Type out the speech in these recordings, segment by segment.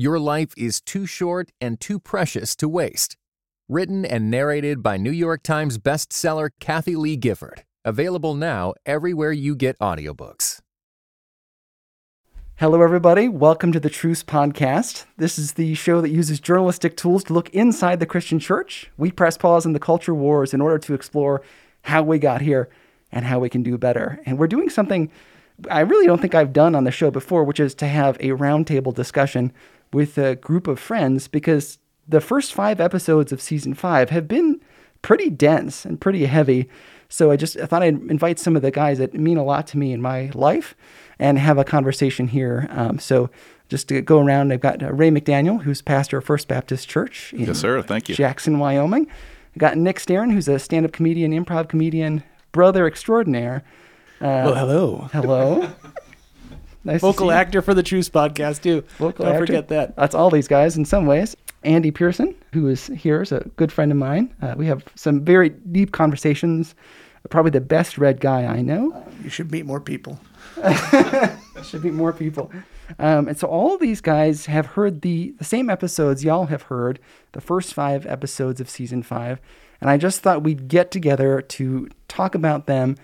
your life is too short and too precious to waste. Written and narrated by New York Times bestseller Kathie Lee Gifford. Available now everywhere you get audiobooks. Hello, everybody. Welcome to the Truce Podcast. This is the show that uses journalistic tools to look inside the Christian church. We press pause on the culture wars in order to explore how we got here and how we can do better. And we're doing something I really don't think I've done on the show before, which is to have a roundtable discussion with a group of friends because the first five episodes of season five have been pretty dense and pretty heavy. So I just I thought I'd invite some of the guys that mean a lot to me in my life and have a conversation here. Um, so just to go around, I've got uh, Ray McDaniel, who's pastor of First Baptist Church in yes, sir. Thank you. Jackson, Wyoming. I got Nick Staron, who's a stand-up comedian, improv comedian, brother extraordinaire. Uh, well, hello. Hello. Nice Vocal actor for the Truce podcast too. Vocal Don't actor. forget that. That's all these guys in some ways. Andy Pearson, who is here, is a good friend of mine. Uh, we have some very deep conversations. Probably the best red guy I know. You should meet more people. should meet more people. Um, and so all of these guys have heard the, the same episodes y'all have heard, the first five episodes of season five. And I just thought we'd get together to talk about them.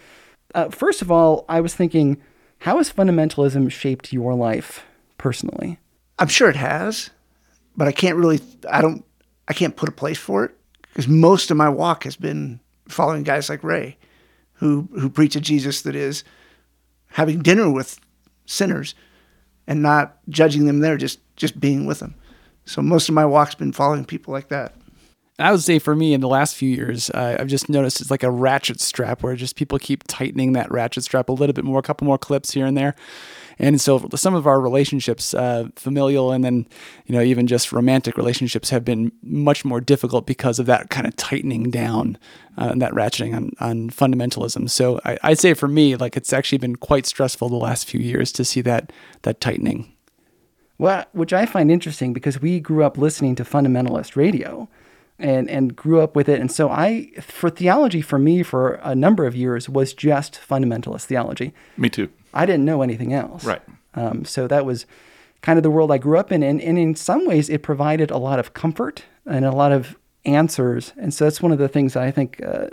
Uh, first of all, I was thinking, how has fundamentalism shaped your life personally? I'm sure it has, but I can't really, I don't, I can't put a place for it because most of my walk has been following guys like Ray, who who preach a Jesus that is having dinner with sinners and not judging them there, just just being with them. So most of my walk's been following people like that. I would say for me in the last few years, uh, I've just noticed it's like a ratchet strap where just people keep tightening that ratchet strap a little bit more, a couple more clips here and there. And so some of our relationships, uh, familial and then, you know, even just romantic relationships have been much more difficult because of that kind of tightening down uh, and that ratcheting on, on fundamentalism. So I, I'd say for me, like it's actually been quite stressful the last few years to see that, that tightening. Well, which I find interesting because we grew up listening to fundamentalist radio and and grew up with it. And so I, for theology, for me, for a number of years, was just fundamentalist theology. Me too. I didn't know anything else. Right. Um, so that was kind of the world I grew up in, and, and in some ways, it provided a lot of comfort and a lot of answers. And so that's one of the things that I think uh,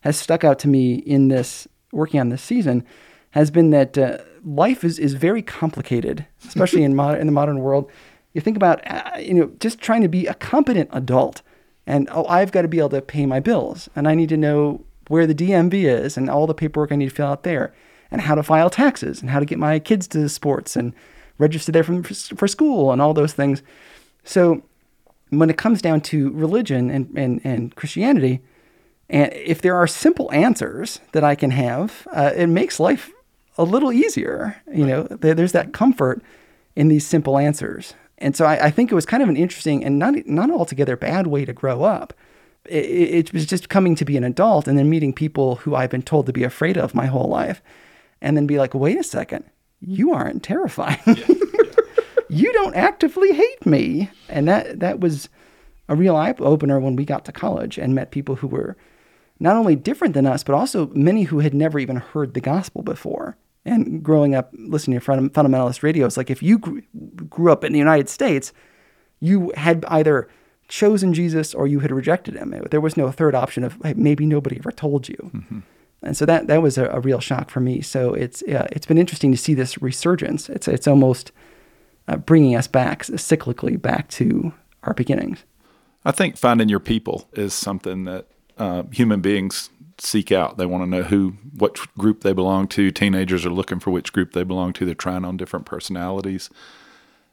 has stuck out to me in this working on this season has been that uh, life is is very complicated, especially in modern in the modern world. You think about uh, you know just trying to be a competent adult and oh, I've got to be able to pay my bills, and I need to know where the DMV is and all the paperwork I need to fill out there, and how to file taxes, and how to get my kids to sports and register there for, for school, and all those things. So, when it comes down to religion and, and, and Christianity, and if there are simple answers that I can have, uh, it makes life a little easier. You know, there's that comfort in these simple answers. And so I, I, think it was kind of an interesting and not not altogether bad way to grow up. It, it, was just coming to be an adult and then meeting people who I've been told to be afraid of my whole life, and then be like, wait a second, you aren't terrifying. Yeah, you don't actively hate me, and that that was a real eye opener when we got to college and met people who were not only different than us, but also many who had never even heard the gospel before and growing up listening to fundamentalist radio, it's like if you grew up in the United States, you had either chosen Jesus or you had rejected him. There was no third option of hey, maybe nobody ever told you. Mm-hmm. And so that that was a, a, real shock for me. So it's uh, it's been interesting to see this resurgence. It's it's almost uh, bringing us back cyclically back to our beginnings. I think finding your people is something that uh, human beings seek out. They want to know who, what group they belong to. Teenagers are looking for which group they belong to. They're trying on different personalities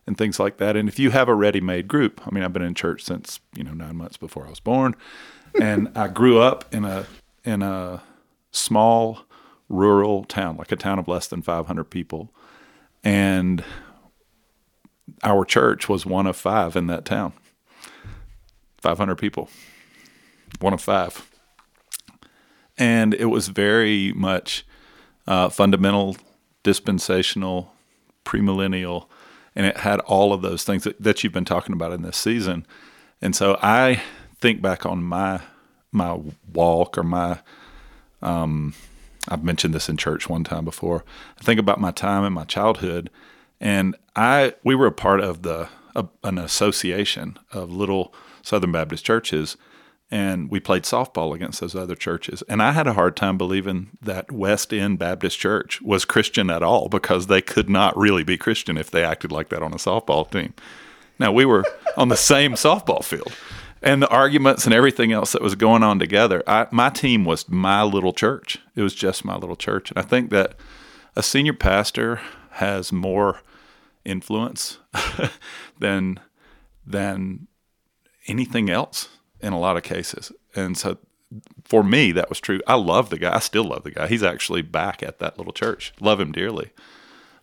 and things like that. And if you have a ready-made group, I mean, I've been in church since you know nine months before I was born, and I grew up in a in a small rural town, like a town of less than 500 people, and our church was one of five in that town. 500 people, one of five. And it was very much uh, fundamental, dispensational, premillennial, and it had all of those things that, that you've been talking about in this season. And so I think back on my my walk or my um, I've mentioned this in church one time before. I think about my time in my childhood, and I we were a part of the a, an association of little Southern Baptist churches, and we played softball against those other churches. And I had a hard time believing that West End Baptist Church was Christian at all because they could not really be Christian if they acted like that on a softball team. Now we were on the same softball field and the arguments and everything else that was going on together. I, my team was my little church. It was just my little church. And I think that a senior pastor has more influence than than anything else in a lot of cases. And so for me, that was true. I love the guy. I still love the guy. He's actually back at that little church. Love him dearly.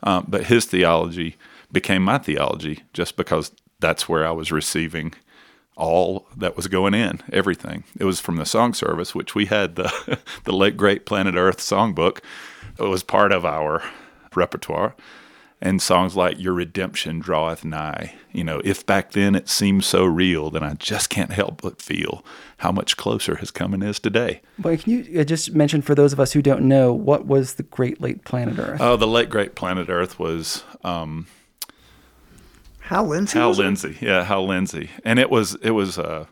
Um, but his theology became my theology just because that's where I was receiving all that was going in, everything. It was from the song service, which we had the the late great Planet Earth songbook. It was part of our repertoire. And songs like Your Redemption Draweth Nigh. You know, if back then it seemed so real, then I just can't help but feel how much closer his coming is today. But can you uh, just mention for those of us who don't know, what was the Great Late Planet Earth? Oh, the late great Planet Earth was um, Hal Lindsey. Hal was? Lindsey, yeah, Hal Lindsey, and it was it was uh,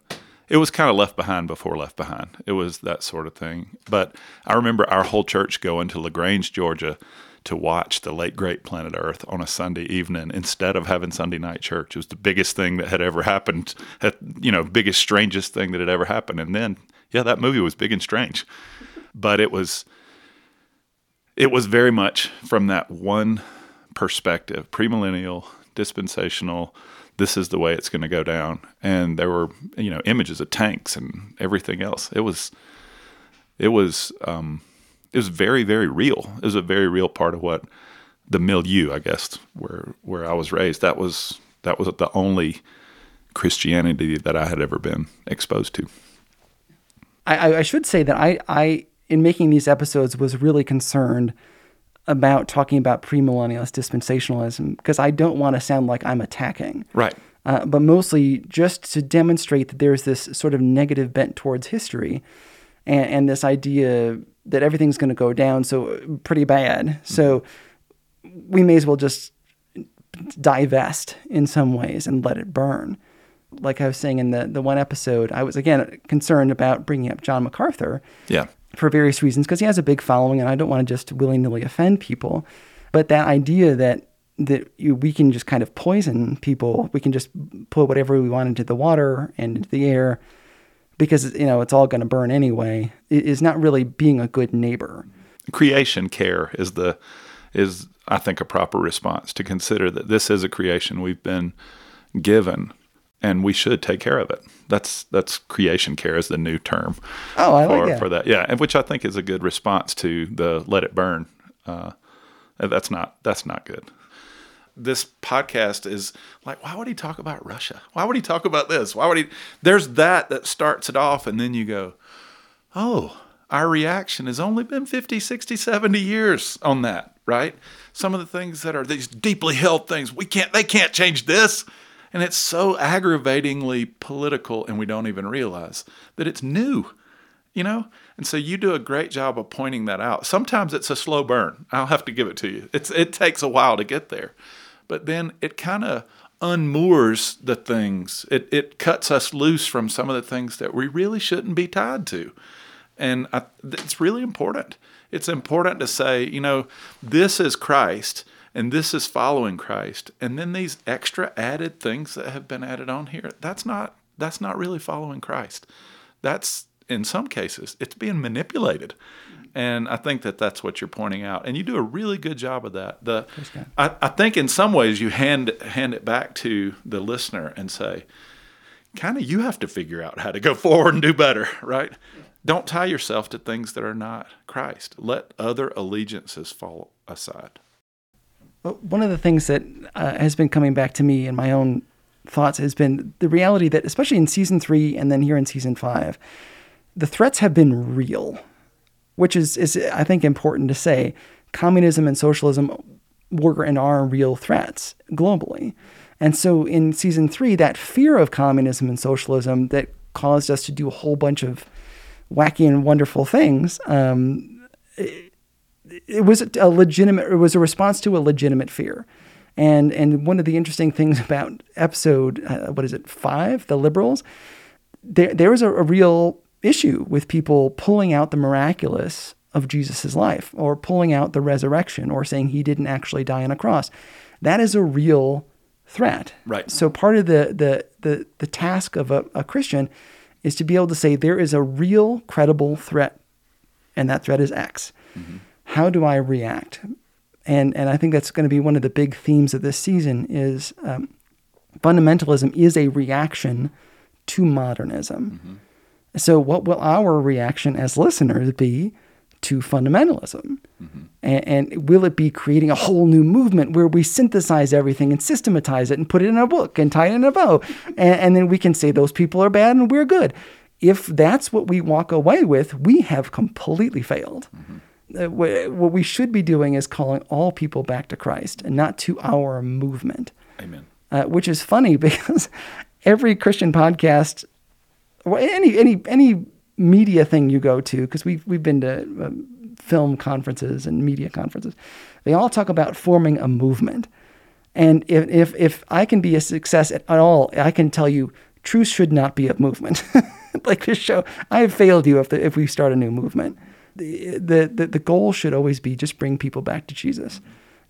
it was kind of left behind before left behind. It was that sort of thing. But I remember our whole church going to LaGrange, Georgia, to watch the late great Planet Earth on a Sunday evening instead of having Sunday night church. It was the biggest thing that had ever happened. You know, biggest strangest thing that had ever happened. And then, yeah, that movie was big and strange, but it was it was very much from that one perspective, premillennial, dispensational. This is the way it's going to go down, and there were you know images of tanks and everything else. It was, it was, um, it was very very real. It was a very real part of what the milieu, I guess, where where I was raised. That was that was the only Christianity that I had ever been exposed to. I, I- should say that I, I, in making these episodes, was really concerned about talking about premillennialist dispensationalism because I don't want to sound like I'm attacking. Right. uh, but mostly just to demonstrate that there's this sort of negative bent towards history and, and this idea that everything's going to go down so uh, pretty bad. So mm-hmm. we may as well just divest in some ways and let it burn. Like I was saying in the, the one episode, I was again concerned about bringing up John MacArthur Yeah. for various reasons because he has a big following and I don't want to just willy nilly offend people. But that idea that that you, we can just kind of poison people, we can just put whatever we want into the water and into the air because you know it's all going to burn anyway is not really being a good neighbor. creation care is the is I think a proper response to consider that this is a creation we've been given and we should take care of it. That's that's creation care is the new term Oh, I for, like that. for that. Yeah, and which I think is a good response to the let it burn. Uh, that's not that's not good. This podcast is like, why would he talk about Russia? Why would he talk about this? Why would he? There's that that starts it off, and then you go, oh, our reaction has only been 50, 60, 70 years on that, right? Some of the things that are these deeply held things, we can't, they can't change this. And it's so aggravatingly political, and we don't even realize that it's new, you know? And so you do a great job of pointing that out. Sometimes it's a slow burn. I'll have to give it to you. It's, it takes a while to get there. But then it kind of unmoors the things. It, it cuts us loose from some of the things that we really shouldn't be tied to. And I, it's really important. It's important to say, you know, this is Christ and this is following Christ. And then these extra added things that have been added on here, that's not that's not really following Christ. That's in some cases it's being manipulated. And I think that that's what you're pointing out, and you do a really good job of that. The, I, I think in some ways you hand hand it back to the listener and say, kind of you have to figure out how to go forward and do better, right? Don't tie yourself to things that are not Christ. Let other allegiances fall aside. one of the things that uh, has been coming back to me in my own thoughts has been the reality that, especially in season three and then here in season five, the threats have been real, which is, is I think, important to say. Communism and socialism were and are real threats globally. And so in season three, that fear of communism and socialism that caused us to do a whole bunch of wacky and wonderful things, um, it, it was a legitimate, it was a response to a legitimate fear. And and one of the interesting things about episode uh, what is it five, the liberals, there there was a, a real issue with people pulling out the miraculous of Jesus' life or pulling out the resurrection or saying he didn't actually die on a cross. That is a real threat. Right. So part of the the the, the task of a, a Christian is to be able to say there is a real credible threat and that threat is X. Mm-hmm. How do I react? and and I think that's going to be one of the big themes of this season is um, fundamentalism is a reaction to modernism. Mm-hmm. So, what will our reaction as listeners be to fundamentalism? Mm-hmm. And, and, will it be creating a whole new movement where we synthesize everything and systematize it and put it in a book and tie it in a bow? and, and then we can say those people are bad and we're good. If that's what we walk away with, we have completely failed. Mm-hmm uh, what we should be doing is calling all people back to Christ and not to our movement. Amen. Uh, which is funny because every Christian podcast, any any any media thing you go to, because we've we've been to um, film conferences and media conferences, they all talk about forming a movement. And if if if I can be a success at all, I can tell you, truth should not be a movement. like this show, I have failed you if the, if we start a new movement the, the, the goal should always be just bring people back to Jesus.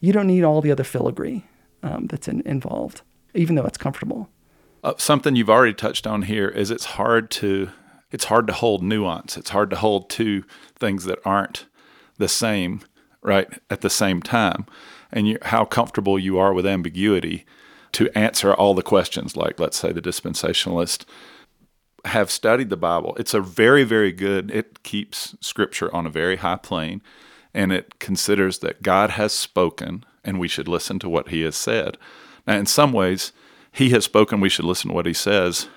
You don't need all the other filigree um, that's in, involved, even though it's comfortable. Uh, something you've already touched on here is it's hard to it's hard to hold nuance. It's hard to hold two things that aren't the same, right, at the same time. And you, how comfortable you are with ambiguity to answer all the questions, like let's say the dispensationalist have studied the Bible. It's a very, very good, it keeps scripture on a very high plane and it considers that God has spoken and we should listen to what he has said. Now, in some ways, he has spoken, we should listen to what he says,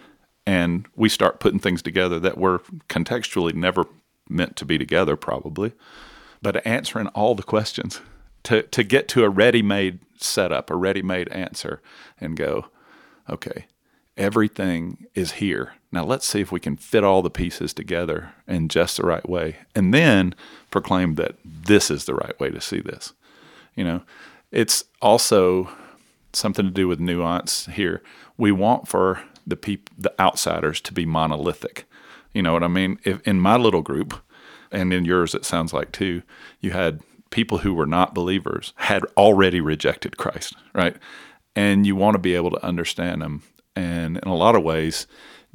and we start putting things together that were contextually never meant to be together, probably. But answering all the questions to, to get to a ready made setup, a ready made answer, and go, okay, everything is here. Now let's see if we can fit all the pieces together in just the right way and then proclaim that this is the right way to see this. You know, it's also something to do with nuance here. We want for the peop- the outsiders to be monolithic. You know what I mean? If in my little group and in yours it sounds like too, you had people who were not believers had already rejected Christ, right? And you want to be able to understand them and in a lot of ways,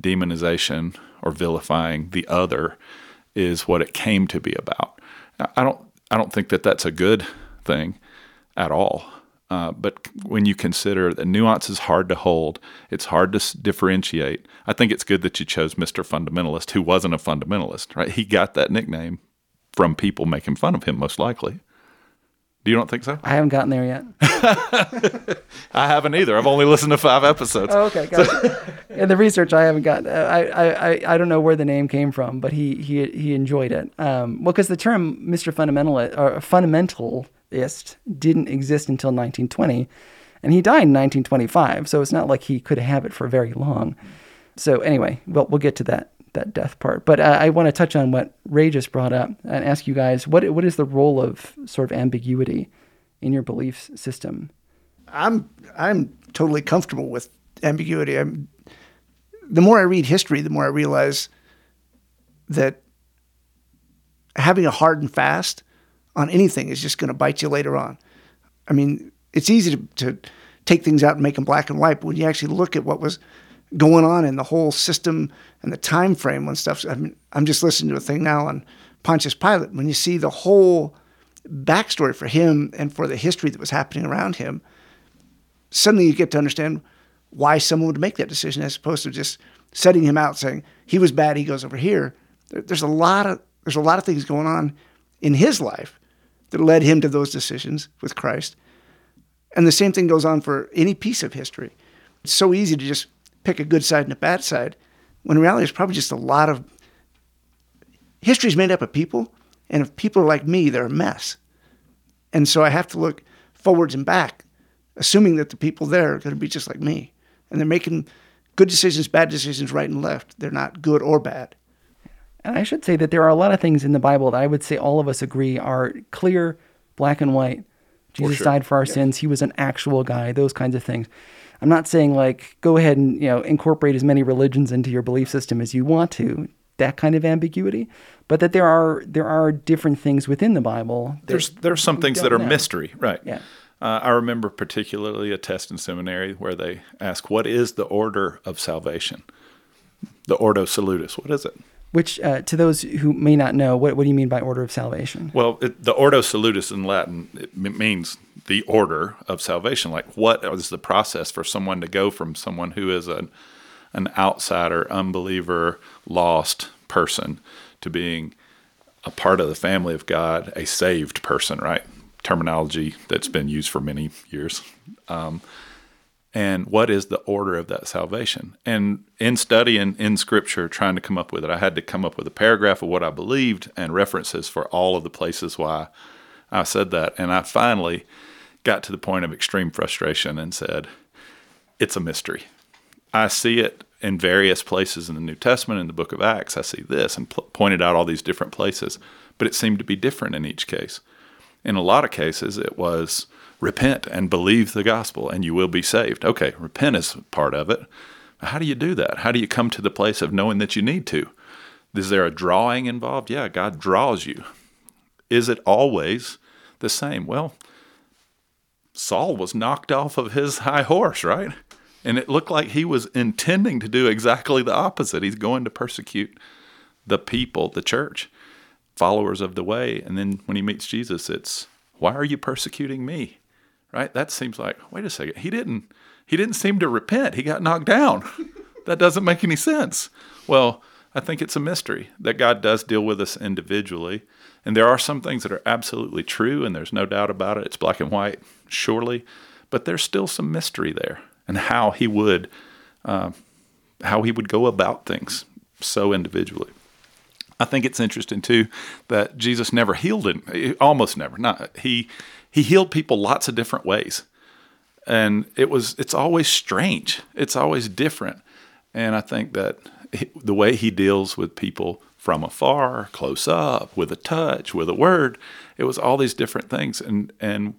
demonization or vilifying the other is what it came to be about. I don't I don't think that that's a good thing at all. Uh, but when you consider that nuance is hard to hold, it's hard to s- differentiate. I think it's good that you chose Mr. Fundamentalist, who wasn't a fundamentalist, right? He got that nickname from people making fun of him, most likely. Do you don't think so? I haven't gotten there yet. I haven't either. I've only listened to five episodes. Oh, okay, gotcha. In the research, I haven't got. I, I, I, I don't know where the name came from, but he he he enjoyed it. Um, well, because the term Mr. Fundamentalist or fundamentalist didn't exist until 1920, and he died in 1925. So it's not like he could have it for very long. So anyway, well, we'll get to that that death part. But uh, I want to touch on what Ray just brought up and ask you guys what what is the role of sort of ambiguity in your belief system? I'm I'm totally comfortable with ambiguity. I'm, the more I read history, the more I realize that having a hard and fast on anything is just going to bite you later on. I mean, it's easy to, to take things out and make them black and white, but when you actually look at what was going on in the whole system and the time frame when stuff. I mean, I'm just listening to a thing now on Pontius Pilate. When you see the whole backstory for him and for the history that was happening around him, suddenly you get to understand why someone would make that decision as opposed to just setting him out saying he was bad, he goes over here. There's a lot of there's a lot of things going on in his life that led him to those decisions with Christ. And the same thing goes on for any piece of history. It's so easy to just pick a good side and a bad side, when in reality, there's probably just a lot of history is made up of people, and if people are like me, they're a mess. And so I have to look forwards and back, assuming that the people there are going to be just like me, and they're making good decisions, bad decisions, right and left. They're not good or bad. And I should say that there are a lot of things in the Bible that I would say all of us agree are clear, black and white. Jesus sure. died for our sins. He was an actual guy. Those kinds of things. I'm not saying like go ahead and you know incorporate as many religions into your belief system as you want to. That kind of ambiguity, but that there are there are different things within the Bible. There's there's some things that are know. mystery, right? Yeah. Uh, I remember particularly a test in seminary where they ask, "What is the order of salvation?" The Ordo Salutis. What is it? Which, uh, to those who may not know, what, what do you mean by order of salvation? Well, it, the Ordo Salutis in Latin it means the order of salvation. Like, what is the process for someone to go from someone who is an an outsider, unbeliever, lost person to being a part of the family of God, a saved person, right? Terminology that's been used for many years. Um, and what is the order of that salvation? And in studying in scripture, trying to come up with it, I had to come up with a paragraph of what I believed and references for all of the places why I said that. And I finally got to the point of extreme frustration and said, it's a mystery. I see it in various places in the New Testament, in the book of Acts. I see this and pl- pointed out all these different places, but it seemed to be different in each case. In a lot of cases, it was repent and believe the gospel and you will be saved. Okay, repent is part of it. How do you do that? How do you come to the place of knowing that you need to? Is there a drawing involved? Yeah, God draws you. Is it always the same? Well, Saul was knocked off of his high horse, right? And it looked like he was intending to do exactly the opposite. He's going to persecute the people, the church, followers of the way. And then when he meets Jesus, it's, why are you persecuting me? Right? That seems like, wait a second. He didn't he didn't seem to repent. He got knocked down. that doesn't make any sense. Well, I think it's a mystery that God does deal with us individually. And there are some things that are absolutely true, and there's no doubt about it. It's black and white, surely. But there's still some mystery there and how he would uh, how he would go about things so individually. I think it's interesting too that Jesus never healed him, almost never. Not he he healed people lots of different ways, and it was it's always strange. It's always different, and I think that the way he deals with people from afar, close up, with a touch, with a word, it was all these different things, and and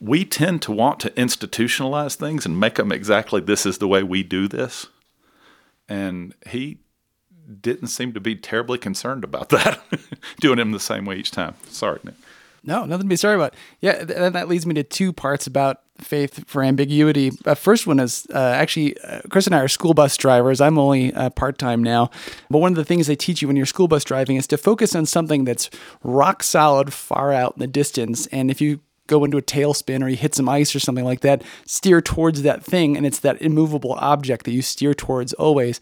we tend to want to institutionalize things and make them exactly this is the way we do this, and he didn't seem to be terribly concerned about that, doing him the same way each time. Sorry, Nick. No, nothing to be sorry about. Yeah, and that leads me to two parts about faith for ambiguity. Uh, first one is uh, actually uh, Chris and I are school bus drivers. I'm only uh, part time now, but one of the things they teach you when you're school bus driving is to focus on something that's rock solid, far out in the distance, and if you go into a tailspin or you hit some ice or something like that, steer towards that thing, and it's that immovable object that you steer towards always.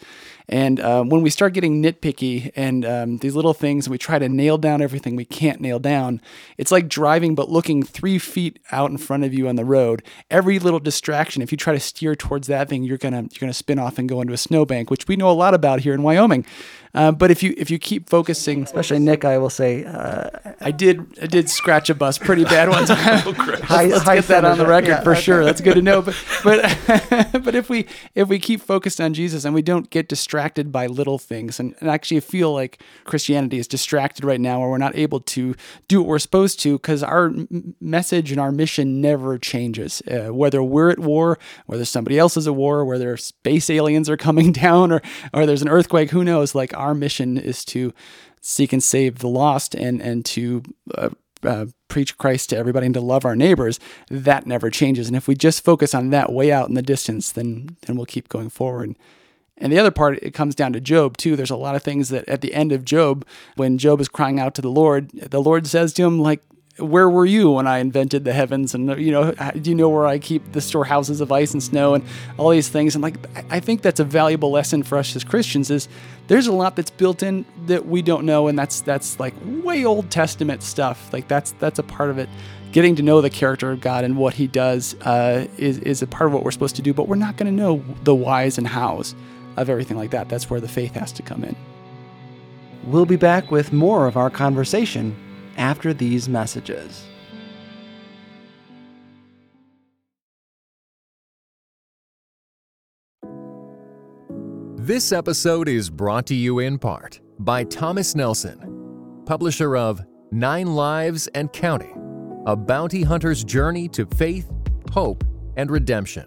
And uh, when we start getting nitpicky and um, these little things, and we try to nail down everything we can't nail down, it's like driving but looking three feet out in front of you on the road. Every little distraction, if you try to steer towards that thing, you're gonna you're gonna spin off and go into a snowbank, which we know a lot about here in Wyoming. Uh, but if you if you keep focusing, Especially Nick, I will say, uh, I did I did scratch a bus pretty bad one time. high, Let's high get that on the record Yeah, for okay. sure. That's good to know. But but but if we if we keep focused on Jesus and we don't get distracted by little things, and, and actually feel like Christianity is distracted right now, or we're not able to do what we're supposed to, because our m- message and our mission never changes. Uh, whether we're at war, whether somebody else is at war, whether space aliens are coming down, or or there's an earthquake, who knows? Like our mission is to seek and save the lost and and to uh, uh, preach Christ to everybody and to love our neighbors, that never changes. And if we just focus on that way out in the distance, then then we'll keep going forward. And the other part, it comes down to Job too. There's a lot of things that at the end of Job, when Job is crying out to the Lord, the Lord says to him, like, where were you when I invented the heavens? And you know, do you know where I keep the storehouses of ice and snow and all these things? And like, I- think that's a valuable lesson for us as Christians. Is there's a lot that's built in that we don't know, and that's that's like way Old Testament stuff. Like that's that's a part of it. getting to know the character of God and what He does uh, is is a part of what we're supposed to do. But we're not going to know the whys and hows of everything like that. That's where the faith has to come in. We'll be back with more of our conversation after these messages. This episode is brought to you in part by Thomas Nelson, publisher of Nine Lives and Counting A Bounty Hunter's Journey to Faith, Hope, and Redemption,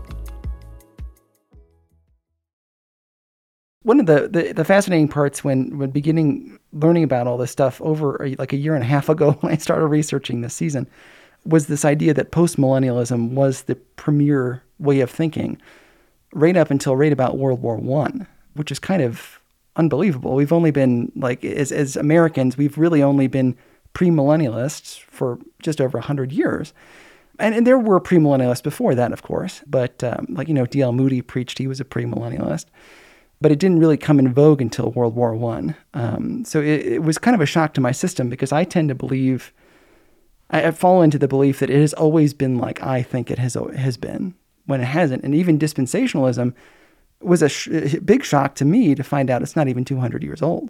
One of the, the, the fascinating parts when, when beginning learning about all this stuff over a, like a year and a half ago when I started researching this season was this idea that postmillennialism was the premier way of thinking right up until right about World War One, which is kind of unbelievable. We've only been like as as Americans, we've really only been premillennialists for just over hundred years. And, and there were premillennialists before that, of course, but um, like you know, D.L. Moody preached he was a premillennialist, but it didn't really come in vogue until World War One. Um, so it, it was kind of a shock to my system because I tend to believe I, I fall into the belief that it has always been like I think it has has been when it hasn't, and even dispensationalism was a sh- big shock to me to find out it's not even 200 years old.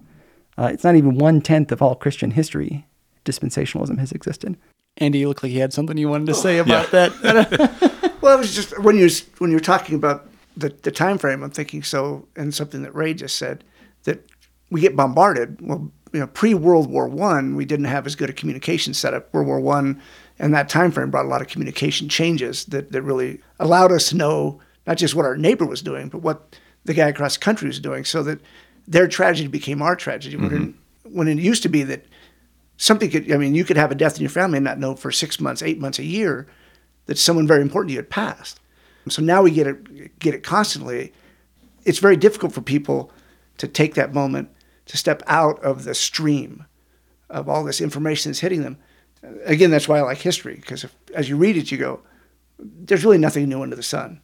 Uh, it's not even one tenth of all Christian history. Dispensationalism has existed. Andy, you look like you had something you wanted to say about that. Well, it was just when you when you're talking about the the time frame. I'm thinking so, and something that Ray just said that we get bombarded. Well, you know, pre World War One, we didn't have as good a communication setup. World War One, and that time frame brought a lot of communication changes that that really allowed us to know not just what our neighbor was doing, but what the guy across the country was doing, so that their tragedy became our tragedy. When, mm-hmm. it, when it used to be that something could, I mean, you could have a death in your family and not know for six months, eight months, a year that someone very important to you had passed. So now we get it, get it constantly. It's very difficult for people to take that moment to step out of the stream of all this information that's hitting them. Again, that's why I like history because as you read it, you go, "There's really nothing new under the sun.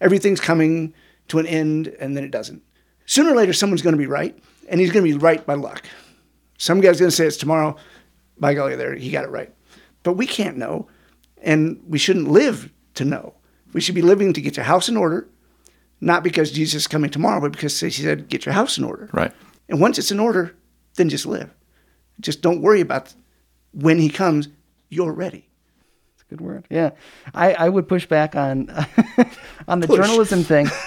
Everything's coming to an end, and then it doesn't. Sooner or later, someone's going to be right, and he's going to be right by luck. Some guy's going to say it's tomorrow. By golly, there he got it right. But we can't know, and we shouldn't live to know. We should be living to get your house in order, not because Jesus is coming tomorrow, but because he said, "Get your house in order." Right. And once it's in order, then just live. Just don't worry about when he comes. You're ready. That's a good word. Yeah, I, I would push back on on the Push. journalism thing.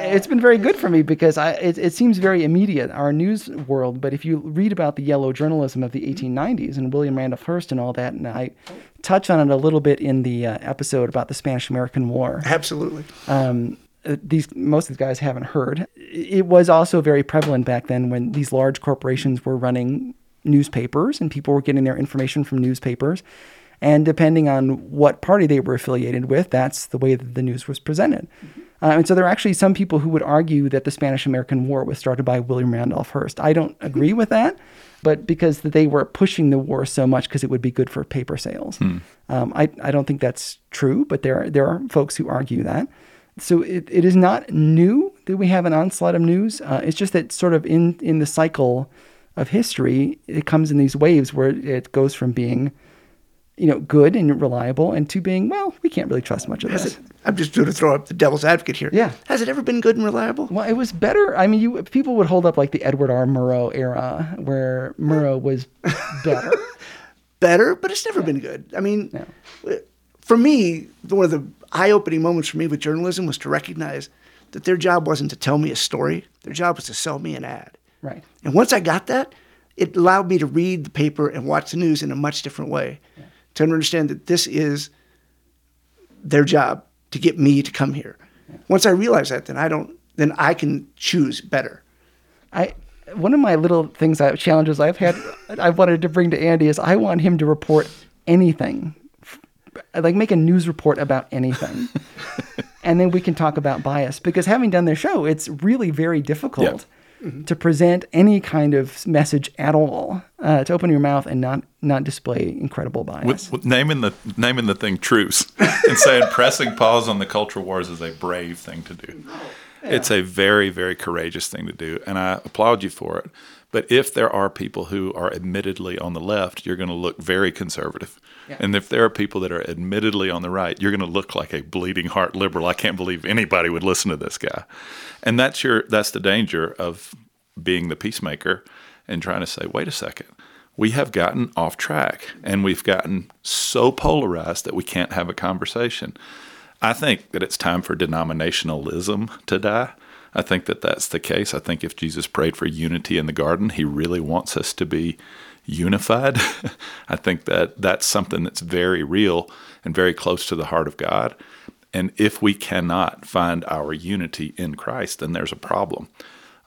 It's been very good for me because I it, it seems very immediate our news world. But if you read about the yellow journalism of the 1890s and William Randolph Hearst and all that, and I touch on it a little bit in the uh, episode about the Spanish American War. Absolutely. Um, uh, these most of these guys haven't heard. It was also very prevalent back then when these large corporations were running newspapers and people were getting their information from newspapers. And depending on what party they were affiliated with, that's the way that the news was presented. Uh, and so there are actually some people who would argue that the Spanish American War was started by William Randolph Hearst. I don't agree with that, but because they were pushing the war so much because it would be good for paper sales. Um, I, I don't think that's true, but there are, there are folks who argue that. So it, it is not new that we have an onslaught of news. Uh, it's just that sort of in, in the cycle of history, it comes in these waves where it goes from being, you know, good and reliable and to being, well, we can't really trust much of this. it, I'm just going to throw up the devil's advocate here. Yeah. Has it ever been good and reliable? Well, it was better. I mean, you people would hold up like the Edward R. Murrow era, where Murrow was better. Better, but it's never been good. I mean, for me, one of the eye-opening moments for me with journalism was to recognize that their job wasn't to tell me a story. Their job was to sell me an ad. right. And once I got that, it allowed me to read the paper and watch the news in a much different way. To understand that this is their job to get me to come here. Once I realize that, then I don't then I can choose better. I one of my little things I challenges I've had I wanted to bring to Andy is I want him to report anything, like make a news report about anything. and then we can talk about bias because having done the show, it's really very difficult to present any kind of message at all. Uh, to open your mouth and not not display incredible bias. With, with naming the naming the thing truce and saying pressing pause on the culture wars is a brave thing to do. It's a very very courageous thing to do, and I applaud you for it. But if there are people who are admittedly on the left, you're going to look very conservative. And if there are people that are admittedly on the right, you're going to look like a bleeding heart liberal. I can't believe anybody would listen to this guy. And that's your that's the danger of being the peacemaker and trying to say, wait a second, we have gotten off track and we've gotten so polarized that we can't have a conversation. I think that it's time for denominationalism to die. I think that that's the case. I think if Jesus prayed for unity in the garden, he really wants us to be unified. I think that that's something that's very real and very close to the heart of God. And if we cannot find our unity in Christ, then there's a problem.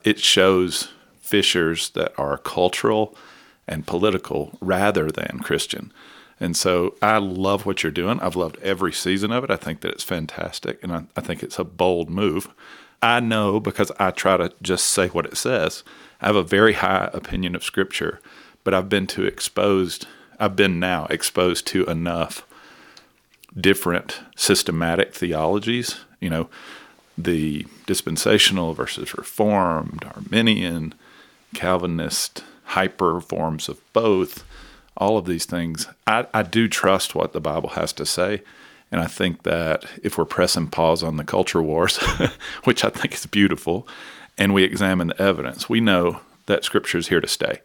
It shows fissures that are cultural and political rather than Christian. And so I love what you're doing. I've loved every season of it. I think that it's fantastic. And I, I think it's a bold move. I know because I try to just say what it says. I have a very high opinion of Scripture, but I've been too exposed. I've been now exposed to enough different systematic theologies, you know, the dispensational versus reformed, Arminian, Calvinist, hyper forms of both, all of these things. I, I do trust what the Bible has to say. And I think that if we're pressing pause on the culture wars, which I think is beautiful, and we examine the evidence, we know that Scripture is here to stay.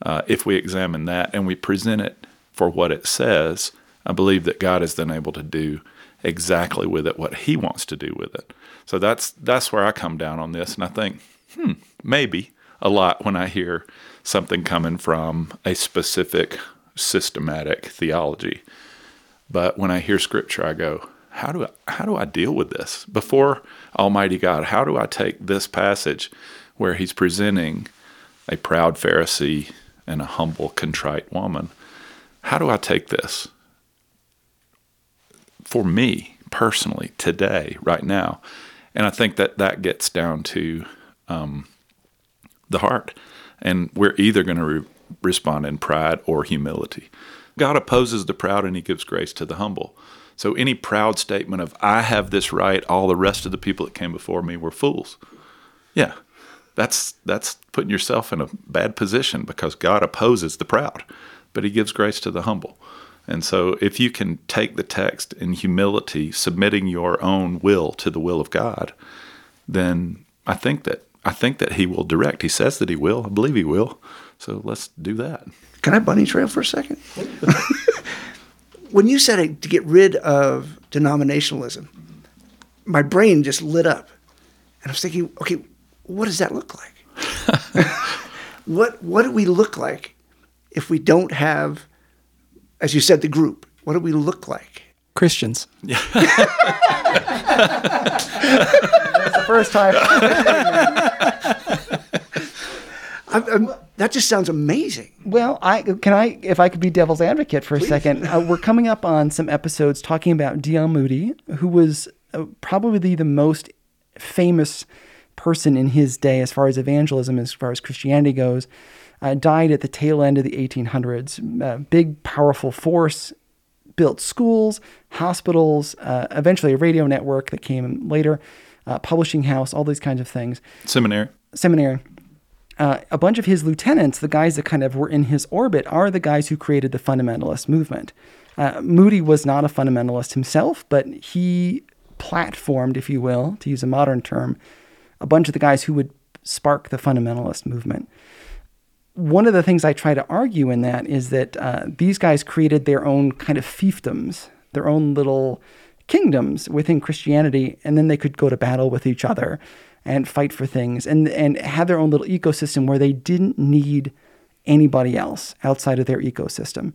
Uh, if we examine that and we present it for what it says, I believe that God is then able to do exactly with it what He wants to do with it. So that's that's where I come down on this, and I think, hmm, maybe a lot when I hear something coming from a specific systematic theology. But when I hear scripture, I go, how do I, how do I deal with this before Almighty God? How do I take this passage where He's presenting a proud Pharisee and a humble, contrite woman? How do I take this for me personally today, right now? And I think that that gets down to um, the heart. And we're either going to re- respond in pride or humility. God opposes the proud and he gives grace to the humble. So any proud statement of, I have this right, all the rest of the people that came before me were fools. Yeah, that's, that's putting yourself in a bad position because God opposes the proud, but he gives grace to the humble. And so if you can take the text in humility, submitting your own will to the will of God, then I think that I think that he will direct. He says that he will. I believe he will. So let's do that. Can I bunny trail for a second? when you said it, to get rid of denominationalism, my brain just lit up. And I was thinking, okay, what does that look like? what what do we look like if we don't have, as you said, the group? What do we look like? Christians. That's the first time. I'm, I'm, that just sounds amazing. Well, I can I if I could be devil's advocate for a second. Uh, we're coming up on some episodes talking about D.L. Moody, who was uh, probably the most famous person in his day as far as evangelism, as far as Christianity goes. Uh, died at the tail end of the 1800s. Uh, big, powerful force, built schools, hospitals, uh, eventually a radio network that came later, uh, publishing house, all these kinds of things. Seminary. Seminary uh, a bunch of his lieutenants, the guys that kind of were in his orbit, are the guys who created the fundamentalist movement. Uh, Moody was not a fundamentalist himself, but he platformed, if you will, to use a modern term, a bunch of the guys who would spark the fundamentalist movement. One of the things I try to argue in that is that uh, these guys created their own kind of fiefdoms, their own little kingdoms within Christianity, and then they could go to battle with each other and fight for things and and have their own little ecosystem where they didn't need anybody else outside of their ecosystem.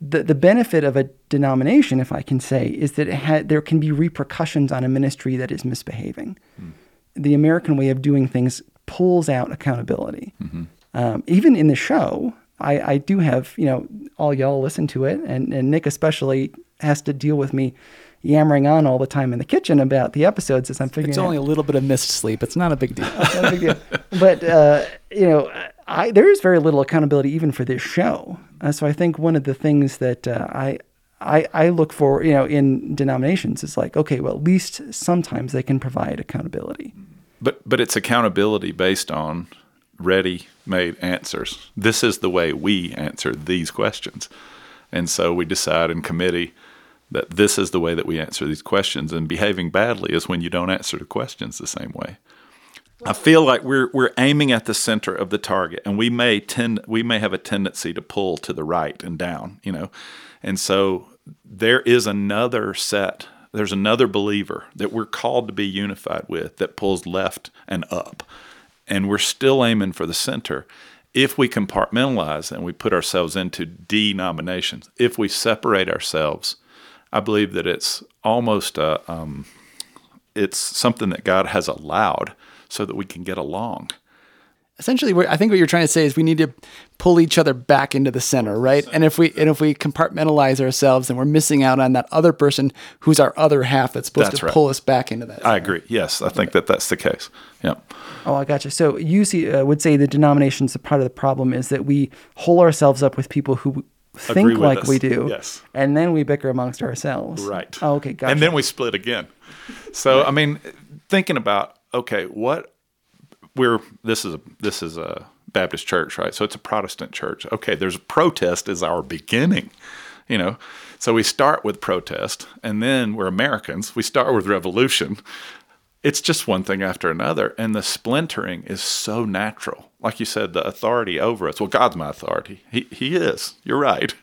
The the benefit of a denomination, if I can say, is that had, there can be repercussions on a ministry that is misbehaving. Mm. The American way of doing things pulls out accountability. Mm-hmm. Um, even in the show, I, I do have you know all y'all listen to it, and, and Nick especially has to deal with me yammering on all the time in the kitchen about the episodes as I'm figuring. It's out. only a little bit of missed sleep. It's not a big deal. Not a big deal. But uh, you know, I there is very little accountability even for this show. Uh, so I think one of the things that uh, I. I, I look for, you know, in denominations is like, okay, well, at least sometimes they can provide accountability. But but it's accountability based on ready-made answers. This is the way we answer these questions, and so we decide in committee that this is the way that we answer these questions. And behaving badly is when you don't answer the questions the same way. I feel like we're we're aiming at the center of the target, and we may tend we may have a tendency to pull to the right and down, you know, and so there is another set. There's another believer that we're called to be unified with that pulls left and up, and we're still aiming for the center. If we compartmentalize and we put ourselves into denominations, if we separate ourselves, I believe that it's almost a um, it's something that God has allowed so that we can get along. Essentially, I think what you're trying to say is we need to pull each other back into the center, right? And if we and if we compartmentalize ourselves, then we're missing out on that other person who's our other half that's supposed That's to right. pull us back into that. I agree. Yes, I think that that's the case. Yeah. Oh, I gotcha. So you see, uh, would say the denominations, a part of the problem is that we hole ourselves up with people who think like us. we do, Yes. and then we bicker amongst ourselves. Right. Oh, okay, gotcha. And then we split again. So I mean, thinking about okay, what we're this is a this is a Baptist church, right? So it's a Protestant church. Okay, there's a protest is our beginning, you know. So we start with protest, and then we're Americans. We start with revolution. It's just one thing after another, and the splintering is so natural. Like you said, the authority over us. Well, God's my authority. He He is. You're right.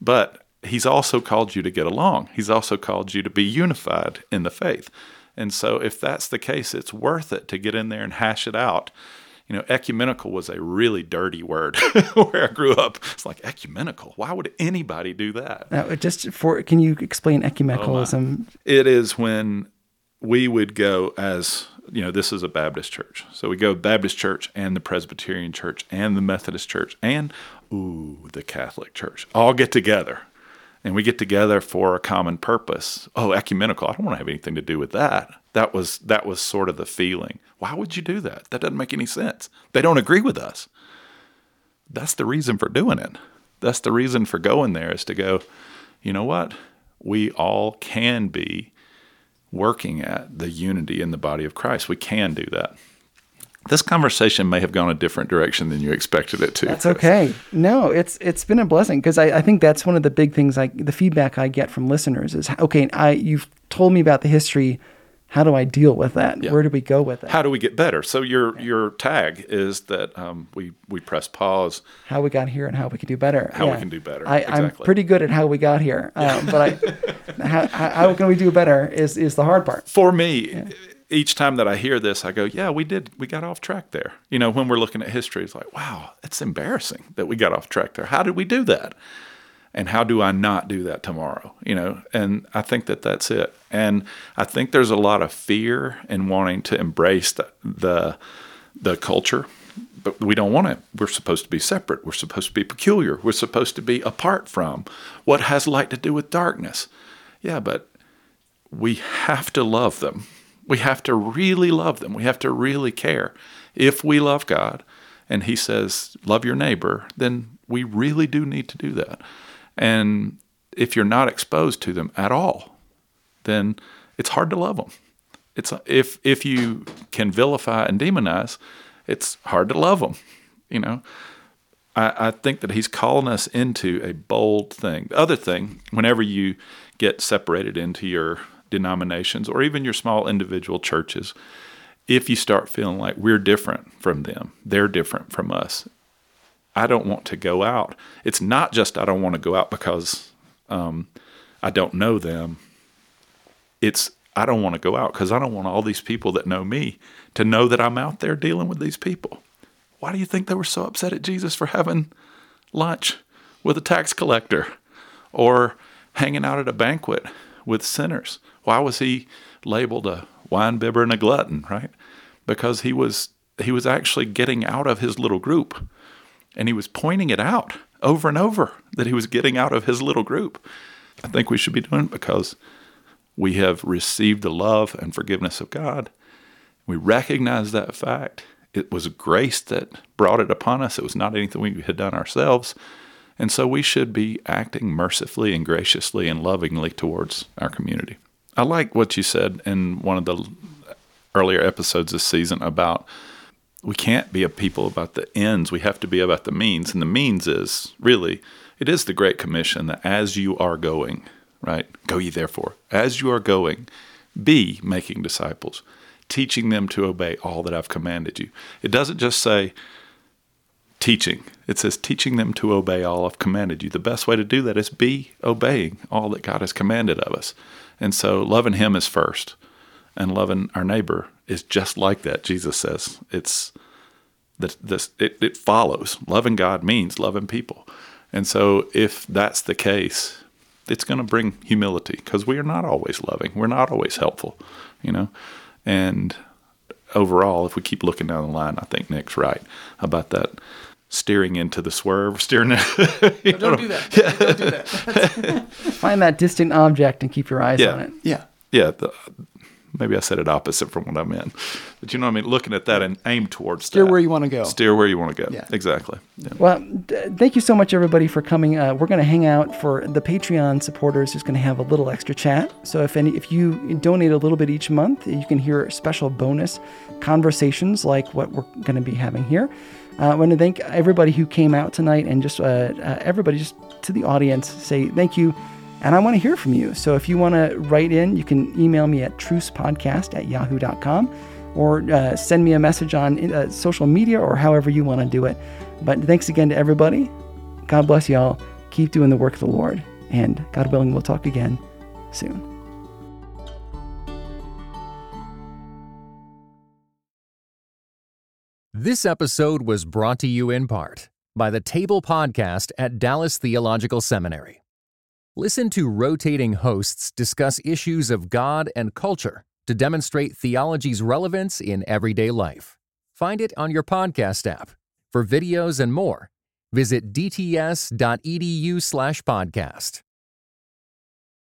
But he's also called you to get along. He's also called you to be unified in the faith. And so if that's the case, it's worth it to get in there and hash it out. You know, ecumenical was a really dirty word where I grew up. It's like ecumenical. Why would anybody do that? Now, just for can you explain oh, ecumenicalism? It is when we would go as you know, this is a Baptist church. So we go Baptist church and the Presbyterian church and the Methodist church and ooh, the Catholic church all get together. And we get together for a common purpose. Oh, ecumenical. I don't want to have anything to do with that. That was that was sort of the feeling. Why would you do that? That doesn't make any sense. They don't agree with us. That's the reason for doing it. That's the reason for going there is to go, you know what? We all can be working at the unity in the body of Christ. We can do that. This conversation may have gone a different direction than you expected it to. That's okay. No, it's it's been a blessing because I, I think that's one of the big things. Like the feedback I get from listeners is, okay, I you've told me about the history. How do I deal with that? Yeah. Where do we go with that? How do we get better? So your your tag is that um, we we press pause. how we got here and how we can do better. How we can do better, I, I'm exactly. pretty good at how we got here, um, but I, how, how how can we do better is is the hard part. For me, each time that I hear this, I go, "Yeah, we did. We got off track there." You know, when we're looking at history, it's like, "Wow, it's embarrassing that we got off track there. How did we do that?" And how do I not do that tomorrow? You know, and I think that that's it. And I think there's a lot of fear in wanting to embrace the the, the culture, but we don't want it. We're supposed to be separate. We're supposed to be peculiar. We're supposed to be apart from. What has light to do with darkness? Yeah, but we have to love them. We have to really love them. We have to really care. If we love God and He says, love your neighbor, then we really do need to do that. And if you're not exposed to them at all, then it's hard to love them. It's if if you can vilify and demonize, it's hard to love them. You know, I, I think that he's calling us into a bold thing. The other thing, whenever you get separated into your denominations or even your small individual churches, if you start feeling like we're different from them, they're different from us, I don't want to go out. It's not just I don't want to go out because um, I don't know them. It's I don't want to go out because I don't want all these people that know me to know that I'm out there dealing with these people. Why do you think they were so upset at Jesus for having lunch with a tax collector or hanging out at a banquet with sinners? Why was he labeled a wine bibber and a glutton, right? Because he was he was actually getting out of his little group and he was pointing it out over and over that he was getting out of his little group. I think we should be doing it because we have received the love and forgiveness of God. We recognize that fact. It was grace that brought it upon us. It was not anything we had done ourselves. And so we should be acting mercifully and graciously and lovingly towards our community. I like what you said in one of the earlier episodes this season about we can't be a people about the ends. We have to be about the means. And the means is really, it is the Great Commission that as you are going, right? Go ye therefore. As you are going, be making disciples, teaching them to obey all that I've commanded you. It doesn't just say teaching, it says teaching them to obey all I've commanded you. The best way to do that is be obeying all that God has commanded of us. And so loving Him is first, and loving our neighbor is just like that. Jesus says it's that this it, it follows. Loving God means loving people, and so if that's the case, it's going to bring humility because we are not always loving. We're not always helpful, you know, and overall, if we keep looking down the line, I think Nick's right about that steering into the swerve, steering. Don't do that. Yeah. Don't do that. Find that distant object and keep your eyes Yeah. on it. yeah. yeah, the, maybe I said it opposite from what I meant, but you know what I mean. Looking at that and aim towards Steer that. where you want to go. steer where you want to go. Yeah. exactly. Yeah. Well, d- thank you so much, everybody, for coming. Uh, we're going to hang out for the Patreon supporters. Who's going to have a little extra chat. So if any, if you donate a little bit each month, you can hear special bonus conversations like what we're going to be having here. Uh, I want to thank everybody who came out tonight, and just uh, uh, everybody, just to the audience, say thank you. And I want to hear from you. So if you want to write in, you can email me at trucepodcast at yahoo.com or uh, send me a message on uh, social media or however you want to do it. But thanks again to everybody. God bless y'all. Keep doing the work of the Lord. And God willing, we'll talk again soon. This episode was brought to you in part by the Table Podcast at Dallas Theological Seminary. Listen to rotating hosts discuss issues of God and culture to demonstrate theology's relevance in everyday life. Find it on your podcast app. For videos and more, visit dts.edu/podcast.